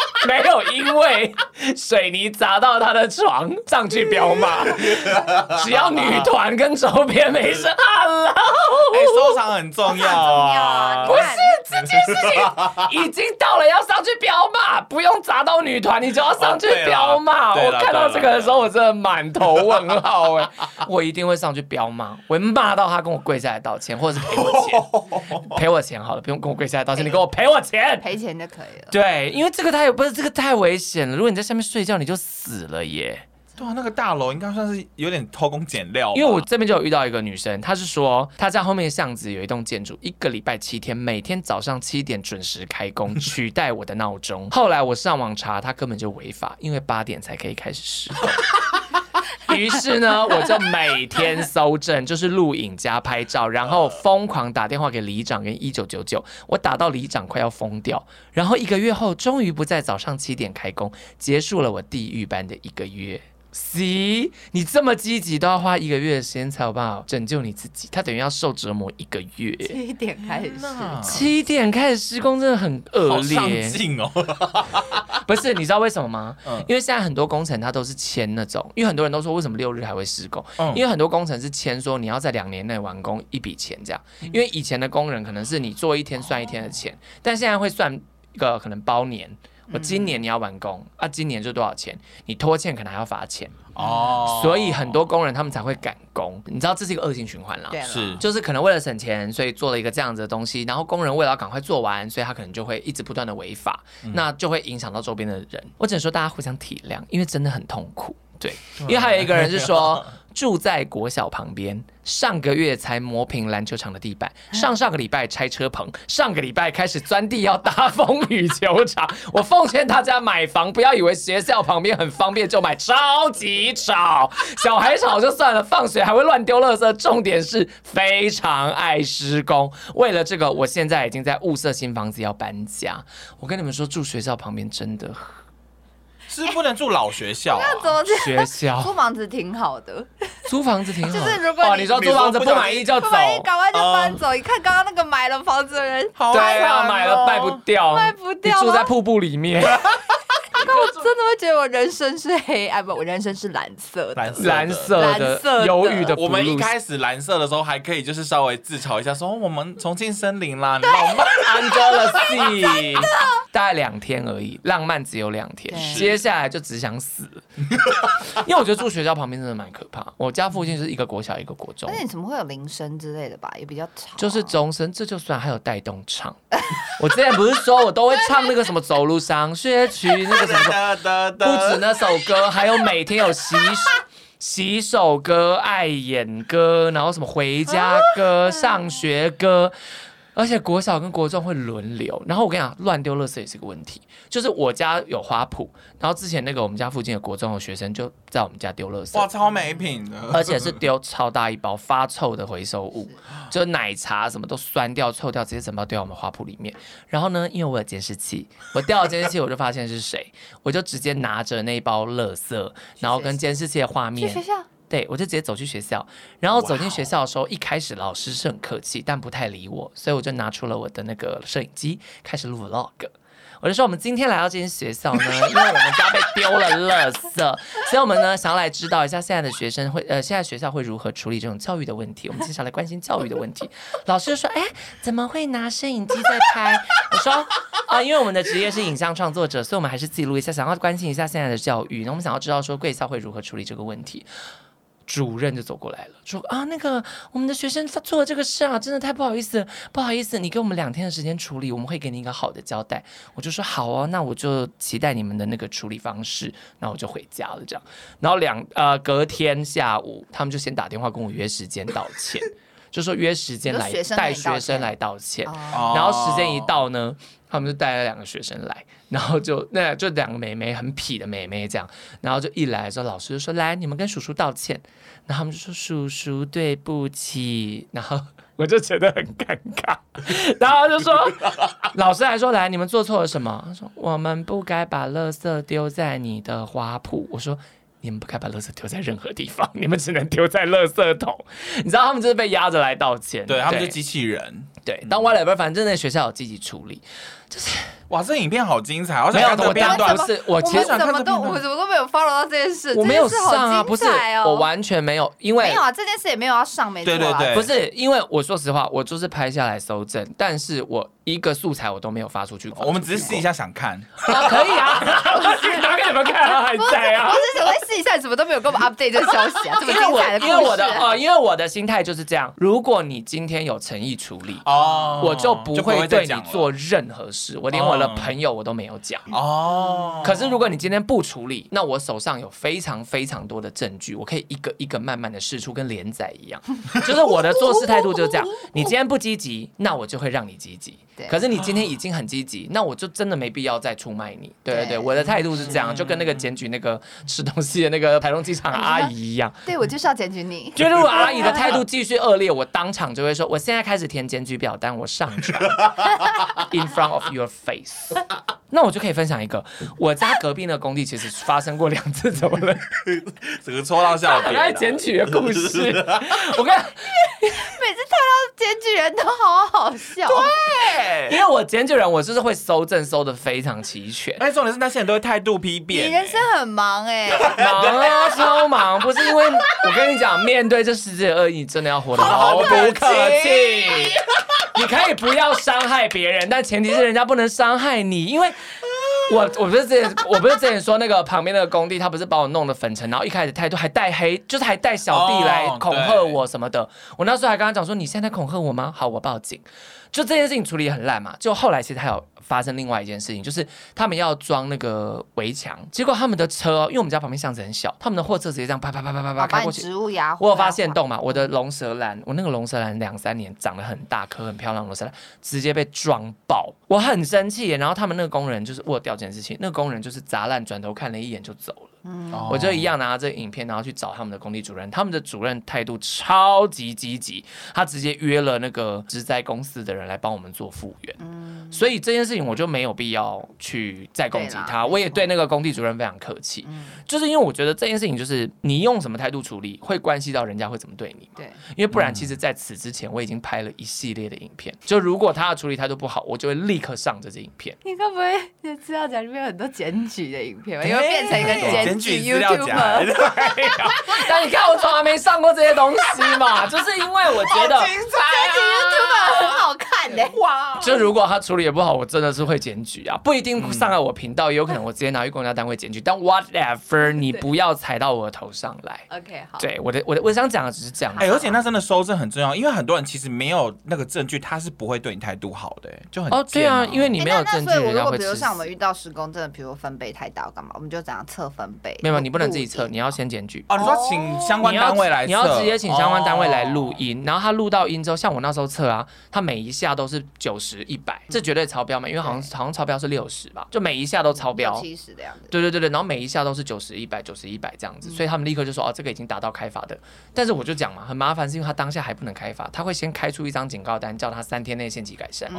没有因为水泥砸到他的床上去飙骂，只要女团跟周边没事，Hello，哎，收藏很重要啊！不是这件事情已经到了要上去飙骂，不用砸到女团，你就要上去飙骂。我看到这个的时候，我真的满头问号哎！我一定会上去飙骂，我骂到他跟我跪下来道歉，或者是赔我钱，赔我钱好了，不用跟我跪下来道歉，你给我赔我钱，赔钱就可以了。对，因为这个他也不是。这个太危险了！如果你在下面睡觉，你就死了耶。对啊，那个大楼应该算是有点偷工减料。因为我这边就有遇到一个女生，她是说她在后面的巷子有一栋建筑，一个礼拜七天，每天早上七点准时开工，取代我的闹钟。后来我上网查，她根本就违法，因为八点才可以开始施工。于是呢，我就每天搜证，就是录影加拍照，然后疯狂打电话给里长跟一九九九，我打到里长快要疯掉。然后一个月后，终于不在早上七点开工，结束了我地狱般的一个月。C，你这么积极，都要花一个月的时间才有办法拯救你自己。他等于要受折磨一个月。七点开始施工，七点开始施工真的很恶劣。好上进哦。不是，你知道为什么吗？嗯、因为现在很多工程它都是签那种，因为很多人都说为什么六日还会施工？嗯、因为很多工程是签说你要在两年内完工一笔钱这样。因为以前的工人可能是你做一天算一天的钱，但现在会算一个可能包年。我今年你要完工、嗯、啊，今年就多少钱？你拖欠可能还要罚钱哦，所以很多工人他们才会赶工。你知道这是一个恶性循环啦，是就是可能为了省钱，所以做了一个这样子的东西，然后工人为了要赶快做完，所以他可能就会一直不断的违法，嗯、那就会影响到周边的人。我只能说大家互相体谅，因为真的很痛苦。对，因为还有一个人是说。住在国小旁边，上个月才磨平篮球场的地板，上上个礼拜拆车棚，上个礼拜开始钻地要搭风雨球场。我奉劝大家买房，不要以为学校旁边很方便就买，超级吵，小孩吵就算了，放学还会乱丢垃圾，重点是非常爱施工。为了这个，我现在已经在物色新房子要搬家。我跟你们说，住学校旁边真的。是不能住老学校，啊，那怎么学校。租房子挺好的，租房子挺好。就是如果你，哦，你说租房子不满意就走，赶快就搬走。你看刚刚那个买了房子的人，对啊，买了卖不掉，卖不掉，住在瀑布里面。那我真的会觉得我人生是黑暗，不，我人生是蓝色的，蓝色的，蓝色忧郁的。我们一开始蓝色的时候还可以，就是稍微自嘲一下，说我们重庆森林啦，浪漫 under the sea，大概两天而已，浪漫只有两天，接下来就只想死。因为我觉得住学校旁边真的蛮可怕，我家附近是一个国小一个国中，而且你怎么会有铃声之类的吧，也比较吵。就是钟声，这就算还有带动唱。我之前不是说我都会唱那个什么走路上学去那个什么，不止那首歌，还有每天有洗洗手歌、爱演歌，然后什么回家歌、上学歌。而且国小跟国中会轮流，然后我跟你讲，乱丢垃圾也是个问题。就是我家有花圃，然后之前那个我们家附近的国中的学生就在我们家丢垃圾，哇，超没品的，而且是丢超大一包发臭的回收物，就奶茶什么都酸掉、臭掉，直接整包丢到我们花圃里面。然后呢，因为我有监视器，我调了监视器，我就发现是谁，我就直接拿着那包垃圾，然后跟监视器的画面。去学校。对，我就直接走去学校，然后走进学校的时候，一开始老师是很客气，但不太理我，所以我就拿出了我的那个摄影机，开始录 vlog。我就说，我们今天来到这间学校呢，因为我们家被丢了垃圾，所以我们呢想要来知道一下现在的学生会，呃，现在学校会如何处理这种教育的问题。我们接下来关心教育的问题。老师说，哎，怎么会拿摄影机在拍？我说，啊、呃，因为我们的职业是影像创作者，所以我们还是记录一下，想要关心一下现在的教育。那我们想要知道说贵校会如何处理这个问题。主任就走过来了，说啊，那个我们的学生他做了这个事啊，真的太不好意思，不好意思，你给我们两天的时间处理，我们会给你一个好的交代。我就说好哦，那我就期待你们的那个处理方式，那我就回家了这样。然后两呃隔天下午，他们就先打电话跟我约时间道歉，就说约时间来带学生来道歉，然后时间一到呢。他们就带了两个学生来，然后就那就两个妹妹很痞的妹妹这样，然后就一来的时候，老师就说：“来，你们跟叔叔道歉。”然后他们就说：“叔叔对不起。”然后 我就觉得很尴尬，然后就说：“ 老师还说来，你们做错了什么？”他说：“我们不该把垃圾丢在你的花圃。”我说。你们不该把垃圾丢在任何地方，你们只能丢在垃圾桶。你知道他们就是被压着来道歉，对，对他们就机器人。对，当 whatever，反正那学校有积极处理，就是。哇，这影片好精彩！我没有，我片段是，我其实怎么都我怎么都没有 follow 到这件事，我没有上啊，哦、不是，我完全没有，因为没有啊，这件事也没有要上，没错、啊，对对对，不是，因为我说实话，我就是拍下来搜证，但是我一个素材我都没有发出去，我们只是试一下想看，啊可以啊，拿给你们看啊，还在啊，我只是会试一下，怎么都没有给我们 update 这个消息啊，这么精彩的故事，因为我的呃，因为我的心态就是这样，如果你今天有诚意处理哦，我就不会对你做任何事，我连我的朋友我都没。有讲哦，可是如果你今天不处理，那我手上有非常非常多的证据，我可以一个一个慢慢的试出，跟连载一样，就是我的做事态度就是这样。你今天不积极，那我就会让你积极。可是你今天已经很积极，那我就真的没必要再出卖你。对对对，我的态度是这样，就跟那个检举那个吃东西的那个台中机场阿姨一样。对，我就是要检举你。就如果阿姨的态度继续恶劣，我当场就会说，我现在开始填检举表单，我上传 in front of your face。那我就可以分享一个，我家隔壁那个工地其实发生过两次，怎么了？整个戳到笑点。爱检举的故事，我看每次看到检举人都好好笑。对，因为我检举人，我就是会搜证搜的非常齐全。哎，重点是那些人都会态度批变。你人生很忙哎，忙啊，超忙。不是因为我跟你讲，面对这世界恶意，真的要活得毫不客气。你可以不要伤害别人，但前提是人家不能伤害你，因为。我我不是之前我不是之前说那个旁边那个工地，他不是把我弄得粉尘，然后一开始态度还带黑，就是还带小弟来恐吓我什么的。我那时候还跟他讲说，你现在恐吓我吗？好，我报警。就这件事情处理很烂嘛，就后来其实还有发生另外一件事情，就是他们要装那个围墙，结果他们的车，因为我们家旁边巷子很小，他们的货车直接这样啪啪啪啪啪啪开过去。植物牙我有发现洞嘛？我的龙舌兰，我那个龙舌兰两三年长得很大颗很漂亮龙舌兰，直接被撞爆，我很生气。然后他们那个工人就是我掉件事情，那个工人就是砸烂，转头看了一眼就走了。嗯，我就一样拿这个影片，然后去找他们的工地主任，他们的主任态度超级积极，他直接约了那个植栽公司的人来帮我们做复原。嗯，所以这件事情我就没有必要去再攻击他，我也对那个工地主任非常客气。嗯，就是因为我觉得这件事情就是你用什么态度处理，会关系到人家会怎么对你。对，因为不然，其实在此之前我已经拍了一系列的影片，就如果他的处理态度不好，我就会立刻上这支影片。你会不会也知道讲里面有很多检举的影片吗？因为变成一个检。检举资料夹，对 但你看我从来没上过这些东西嘛，就是因为我觉得检举 YouTuber 很好看的哇。就如果他处理也不好，我真的是会检举啊，不一定上了我频道，也有可能我直接拿去公家单位检举。但 whatever，你不要踩到我的头上来。OK，好。对，我的我的我想讲的只是这样。哎，而且那真的收证很重要，因为很多人其实没有那个证据，他是不会对你态度好的，就很哦，对啊，因为你没有证据，如果比如像我们遇到施工，证的比如分贝太大干嘛，我们就怎样测分贝？没有，你不能自己。测你要先检举。哦，你说请相关单位来测，你要直接请相关单位来录音，然后他录到音之后，像我那时候测啊，他每一下都是九十一百，这绝对超标嘛，因为好像好像超标是六十吧，就每一下都超标，七十的样子，对对对对，然后每一下都是九十一百九十一百这样子，所以他们立刻就说哦，这个已经达到开发的，但是我就讲嘛，很麻烦，是因为他当下还不能开发，他会先开出一张警告单，叫他三天内限期改善，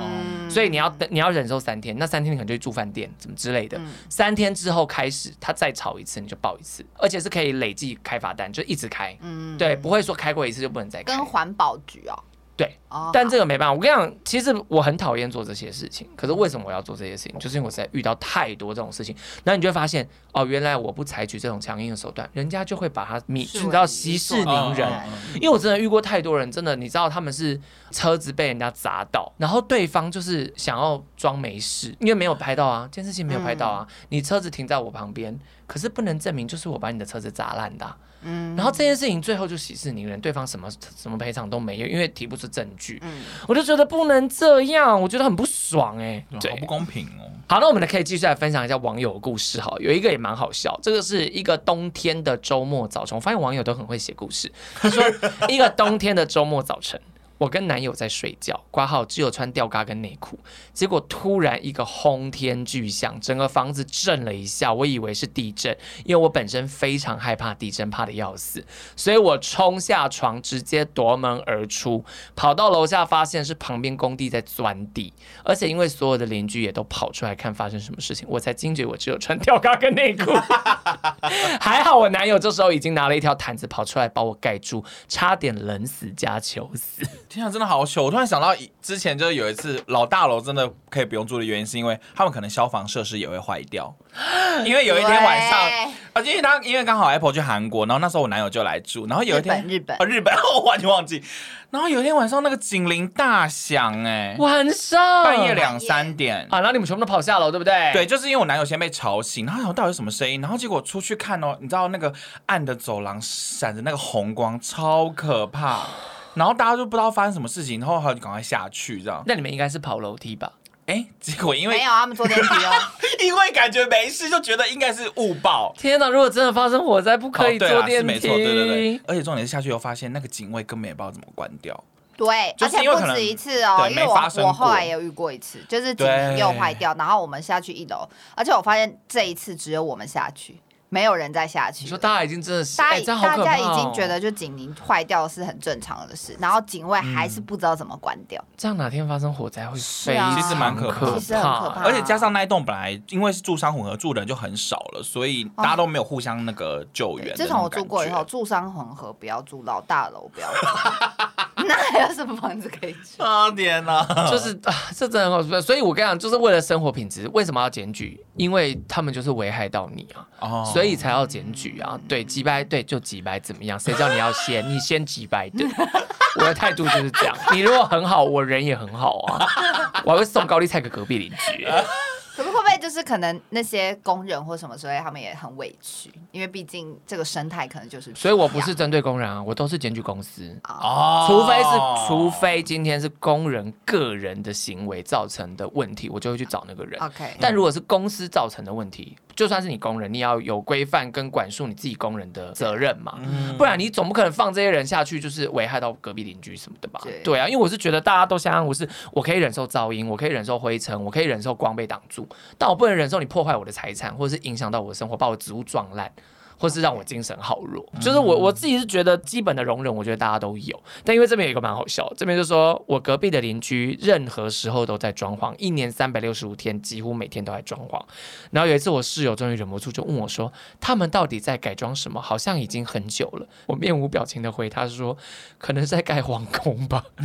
所以你要等你要忍受三天，那三天你可能就去住饭店什么之类的，三天之后开始他再吵一次你就报一次，而且是可以累。计开罚单就一直开，嗯，对，不会说开过一次就不能再开。跟环保局哦，对，哦、但这个没办法。我跟你讲，其实我很讨厌做这些事情，可是为什么我要做这些事情？就是因为我实在遇到太多这种事情，那你就会发现，哦，原来我不采取这种强硬的手段，人家就会把它你知道息事宁人。因为我真的遇过太多人，真的，你知道他们是车子被人家砸到，然后对方就是想要装没事，因为没有拍到啊，监视器没有拍到啊，嗯、你车子停在我旁边。可是不能证明就是我把你的车子砸烂的，啊，嗯，然后这件事情最后就息事宁人，对方什么什么赔偿都没有，因为提不出证据，嗯，我就觉得不能这样，我觉得很不爽哎，欸，对，好不公平哦。好，那我们呢可以继续来分享一下网友的故事哈，有一个也蛮好笑，这个是一个冬天的周末早晨，我发现网友都很会写故事，他说 一个冬天的周末早晨。我跟男友在睡觉，挂号只有穿吊嘎跟内裤，结果突然一个轰天巨响，整个房子震了一下，我以为是地震，因为我本身非常害怕地震，怕得要死，所以我冲下床，直接夺门而出，跑到楼下发现是旁边工地在钻地，而且因为所有的邻居也都跑出来看发生什么事情，我才惊觉我只有穿吊嘎跟内裤。还好我男友这时候已经拿了一条毯子跑出来把我盖住，差点冷死加求死。天啊，真的好糗！我突然想到，之前就是有一次老大楼真的可以不用住的原因，是因为他们可能消防设施也会坏掉。因为有一天晚上，啊，因为他因为刚好 Apple 去韩国，然后那时候我男友就来住，然后有一天日本，哦，日本，我完全忘记。然后有一天晚上那个警铃大响，哎，晚上半夜两三点啊，然后你们全部都跑下楼，对不对？对，就是因为我男友先被吵醒，然后到底有什么声音，然后结果出去看哦，你知道那个暗的走廊闪着那个红光，超可怕。然后大家就不知道发生什么事情，然后他就赶快下去，这样。那你们应该是跑楼梯吧？哎，结果因为没有，他们坐电梯哦。因为感觉没事，就觉得应该是误报。天哪！如果真的发生火灾，不可以坐电梯。没错，对对对。而且重点是下去又发现那个警卫根本也不知道怎么关掉。对，而且不止一次哦，因为我我后来也有遇过一次，就是警铃又坏掉，然后我们下去一楼，而且我发现这一次只有我们下去。没有人再下去。你说大家已经真的是，大家、欸哦、大家已经觉得就警铃坏掉是很正常的事，然后警卫还是不知道怎么关掉。嗯、这样哪天发生火灾会非常其实蛮可怕，其实很可怕。而且加上那一栋本来因为是住商混合，住的人就很少了，所以大家都没有互相那个救援。自从我住过以后，住商混合不要住老大楼，不要住。那还有什么房子可以住？啊天哪！就是啊，这真的很好说。所以我跟你讲，就是为了生活品质，为什么要检举？因为他们就是危害到你啊，哦、所以才要检举啊。对，几百对就几百怎么样？谁叫你要先？你先几百对。我的态度就是这样。你如果很好，我人也很好啊。我还会送高丽菜给隔壁邻居。可不会就是可能那些工人或什么，所以他们也很委屈，因为毕竟这个生态可能就是。所以我不是针对工人啊，我都是检举公司哦，除非是除非今天是工人个人的行为造成的问题，我就会去找那个人。OK，但如果是公司造成的问题，就算是你工人，你要有规范跟管束你自己工人的责任嘛，不然你总不可能放这些人下去，就是危害到隔壁邻居什么的吧？对啊，因为我是觉得大家都相安无事，我可以忍受噪音，我可以忍受灰尘，我可以忍受光被挡住。但我不能忍受你破坏我的财产，或者是影响到我的生活，把我植物撞烂。或是让我精神好弱，就是我我自己是觉得基本的容忍，我觉得大家都有。但因为这边有一个蛮好笑，这边就说我隔壁的邻居任何时候都在装潢，一年三百六十五天，几乎每天都在装潢。然后有一次我室友终于忍不住就问我说：“他们到底在改装什么？好像已经很久了。”我面无表情的回他说：“可能是在盖皇宫吧。”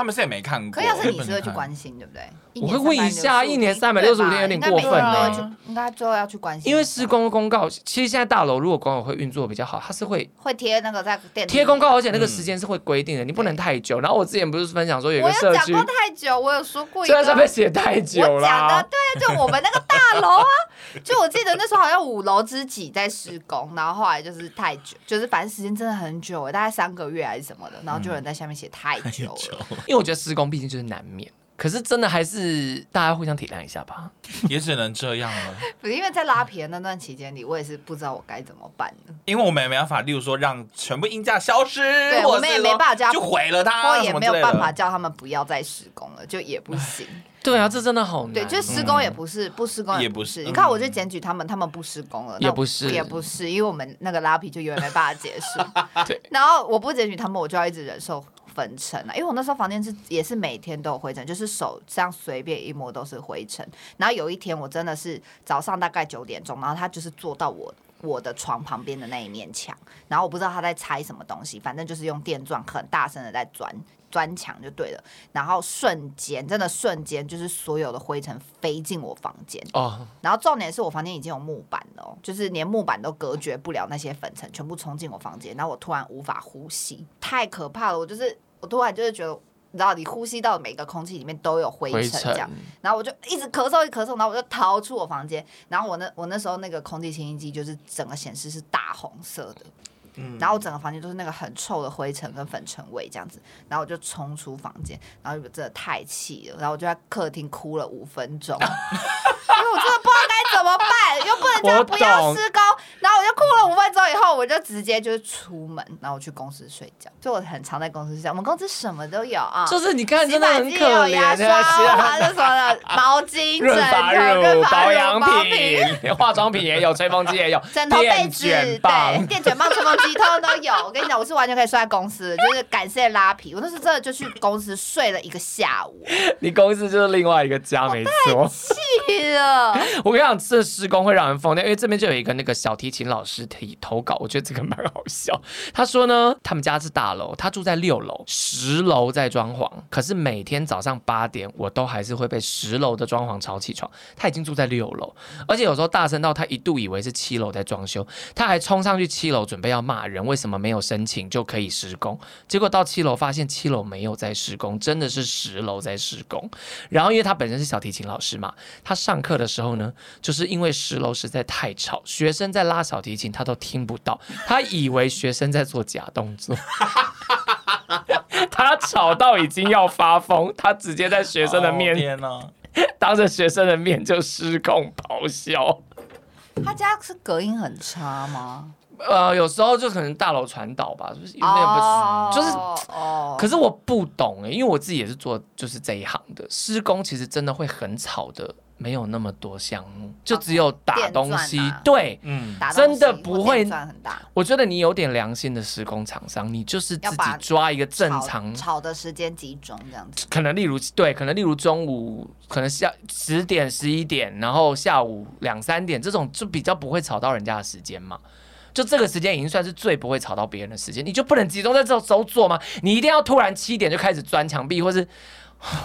他们是也没看过。可要是你是会去关心，对不对？我会问一下，一年三百六十五天有点过分了。应该最后要去关心。因为施工公告，其实现在大楼如果管委会运作比较好，它是会会贴那个在电贴公告，而且那个时间是会规定的，你不能太久。然后我之前不是分享说有一个社区，我有讲过太久，我有说过，虽然上面写太久了，我讲的对，就我们那个大楼啊，就我记得那时候好像五楼之几在施工，然后后来就是太久，就是反正时间真的很久，大概三个月还是什么的，然后就有人在下面写太久了，因为我觉得施工毕竟就是难免。可是真的还是大家互相体谅一下吧，也只能这样了。不是因为在拉皮的那段期间里，我也是不知道我该怎么办呢。因为我们也没办法，例如说让全部硬架消失，对，我们也没办法叫就毁了它，或也没有办法叫他们不要再施工了，就也不行。对啊，这真的好难。对，就施工也不是，不施工也不是。你看，我就检举他们，他们不施工了，也不是，也不是，因为我们那个拉皮就永远没办法结束。对，然后我不检举他们，我就要一直忍受。粉尘啊，因为我那时候房间是也是每天都有灰尘，就是手这样随便一摸都是灰尘。然后有一天我真的是早上大概九点钟，然后他就是坐到我我的床旁边的那一面墙，然后我不知道他在拆什么东西，反正就是用电钻很大声的在钻钻墙就对了。然后瞬间真的瞬间就是所有的灰尘飞进我房间哦。然后重点是我房间已经有木板了，就是连木板都隔绝不了那些粉尘，全部冲进我房间。然后我突然无法呼吸，太可怕了，我就是。我突然就是觉得，你知道，你呼吸到每个空气里面都有灰尘，这样，然后我就一直咳嗽，一咳嗽，然后我就逃出我房间，然后我那我那时候那个空气清新机就是整个显示是大红色的，嗯，然后整个房间都是那个很臭的灰尘跟粉尘味这样子，然后我就冲出房间，然后就真的太气了，然后我就在客厅哭了五分钟，因为我真的不知道该怎么办，又不能叫他不要施工，然后我就哭了五分钟以后，我就直接就是出门，然后我去公司睡觉。就我很常在公司睡觉，我们公司什么都有啊，就是你看真的很可怜，牙刷、还有什么的毛巾、润发乳、保养品、品、化妆品也有，吹风机也有，枕头、被子、对，电卷棒、吹风机通通都有。我跟你讲，我是完全可以睡在公司，就是感谢拉皮。我那时真的就去公司睡了一个下午。你公司就是另外一个家，没错。气了！我跟你讲，这施工会让人疯掉，因为这边就有一个那个小提琴老师提投稿，我觉得这个蛮好笑。他说呢，他们家是大楼，他住在六楼，十楼在装潢，可是每天早上八点，我都还是会被十楼的装潢吵起床。他已经住在六楼，而且有时候大声到他一度以为是七楼在装修，他还冲上去七楼准备要骂人，为什么没有申请就可以施工？结果到七楼发现七楼没有在施工，真的是十楼在施工。然后因为他本身是小提琴老师嘛，他上课的时候呢，就是因为十楼实在太吵，学生在拉小提琴他都听不到，他以为学生在做假动作，他吵到已经要发疯，他直接在学生的面前，当着学生的面就失控咆哮。他家是隔音很差吗？呃，有时候就可能大楼传导吧，就是有点不，oh, 就是，oh. 可是我不懂哎，因为我自己也是做就是这一行的，施工其实真的会很吵的。没有那么多项目，就只有打东西。啊、对，嗯，真的不会。我觉得你有点良心的施工厂商，你就是自己抓一个正常吵的时间集中这样子。可能例如对，可能例如中午，可能下十点十一点，然后下午两三点这种就比较不会吵到人家的时间嘛。就这个时间已经算是最不会吵到别人的时间，你就不能集中在这时候做吗？你一定要突然七点就开始钻墙壁，或是？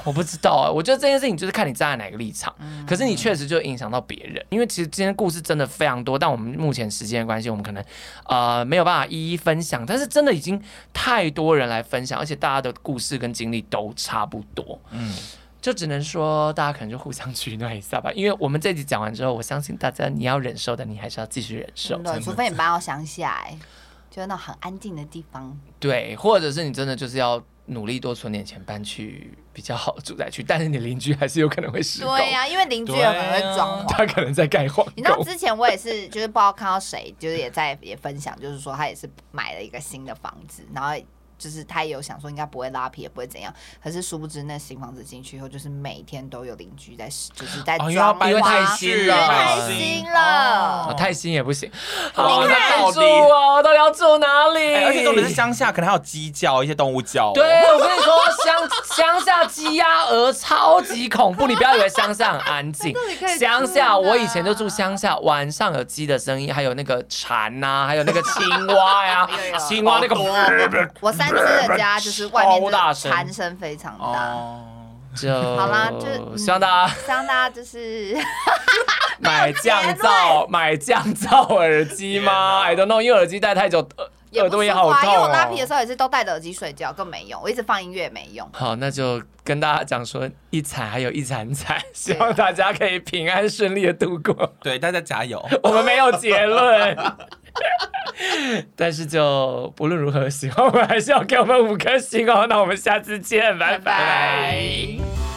我不知道啊，我觉得这件事情就是看你站在哪个立场。可是你确实就影响到别人，因为其实今天故事真的非常多，但我们目前时间的关系，我们可能呃没有办法一一分享。但是真的已经太多人来分享，而且大家的故事跟经历都差不多。嗯，就只能说大家可能就互相取暖一下吧。因为我们这集讲完之后，我相信大家你要忍受的，你还是要继续忍受。对，除非你搬到乡下，哎，就是那很安静的地方。对，或者是你真的就是要。努力多存点钱搬去比较好的住宅区，但是你邻居还是有可能会施工。对呀、啊，因为邻居有可能会装潢，他可能在盖荒。你知道之前我也是，就是不知道看到谁，就是也在也分享，就是说他也是买了一个新的房子，然后。就是他也有想说应该不会拉皮，也不会怎样，可是殊不知那新房子进去以后，就是每天都有邻居在，就是在装潢、哦，因为太新了，太新了，哦、太新也不行。好，你看住哦，到底要住哪里？欸、而且重点是乡下，可能还有鸡叫，一些动物叫、哦。对，我跟你说，乡 乡下鸡鸭鹅超级恐怖，你不要以为乡下很安静。乡下，我以前就住乡下，晚上有鸡的声音，还有那个蝉呐、啊，还有那个青蛙呀、啊，青蛙那个。我三。三只的家就是外面的鼾声非常大，就好啦，就希望大家，希望大家就是 买降噪买降噪耳机吗？I don't know，因为耳机戴太久耳朵也好痛。因为我拉皮的时候也是都戴着耳机睡觉，更没用。我一直放音乐也没用。好，那就跟大家讲说，一惨还有一惨惨，希望大家可以平安顺利的度过。对，大家加油。我们没有结论。但是就不论如何，喜欢我们还是要给我们五颗星哦。那我们下次见，拜拜。拜拜。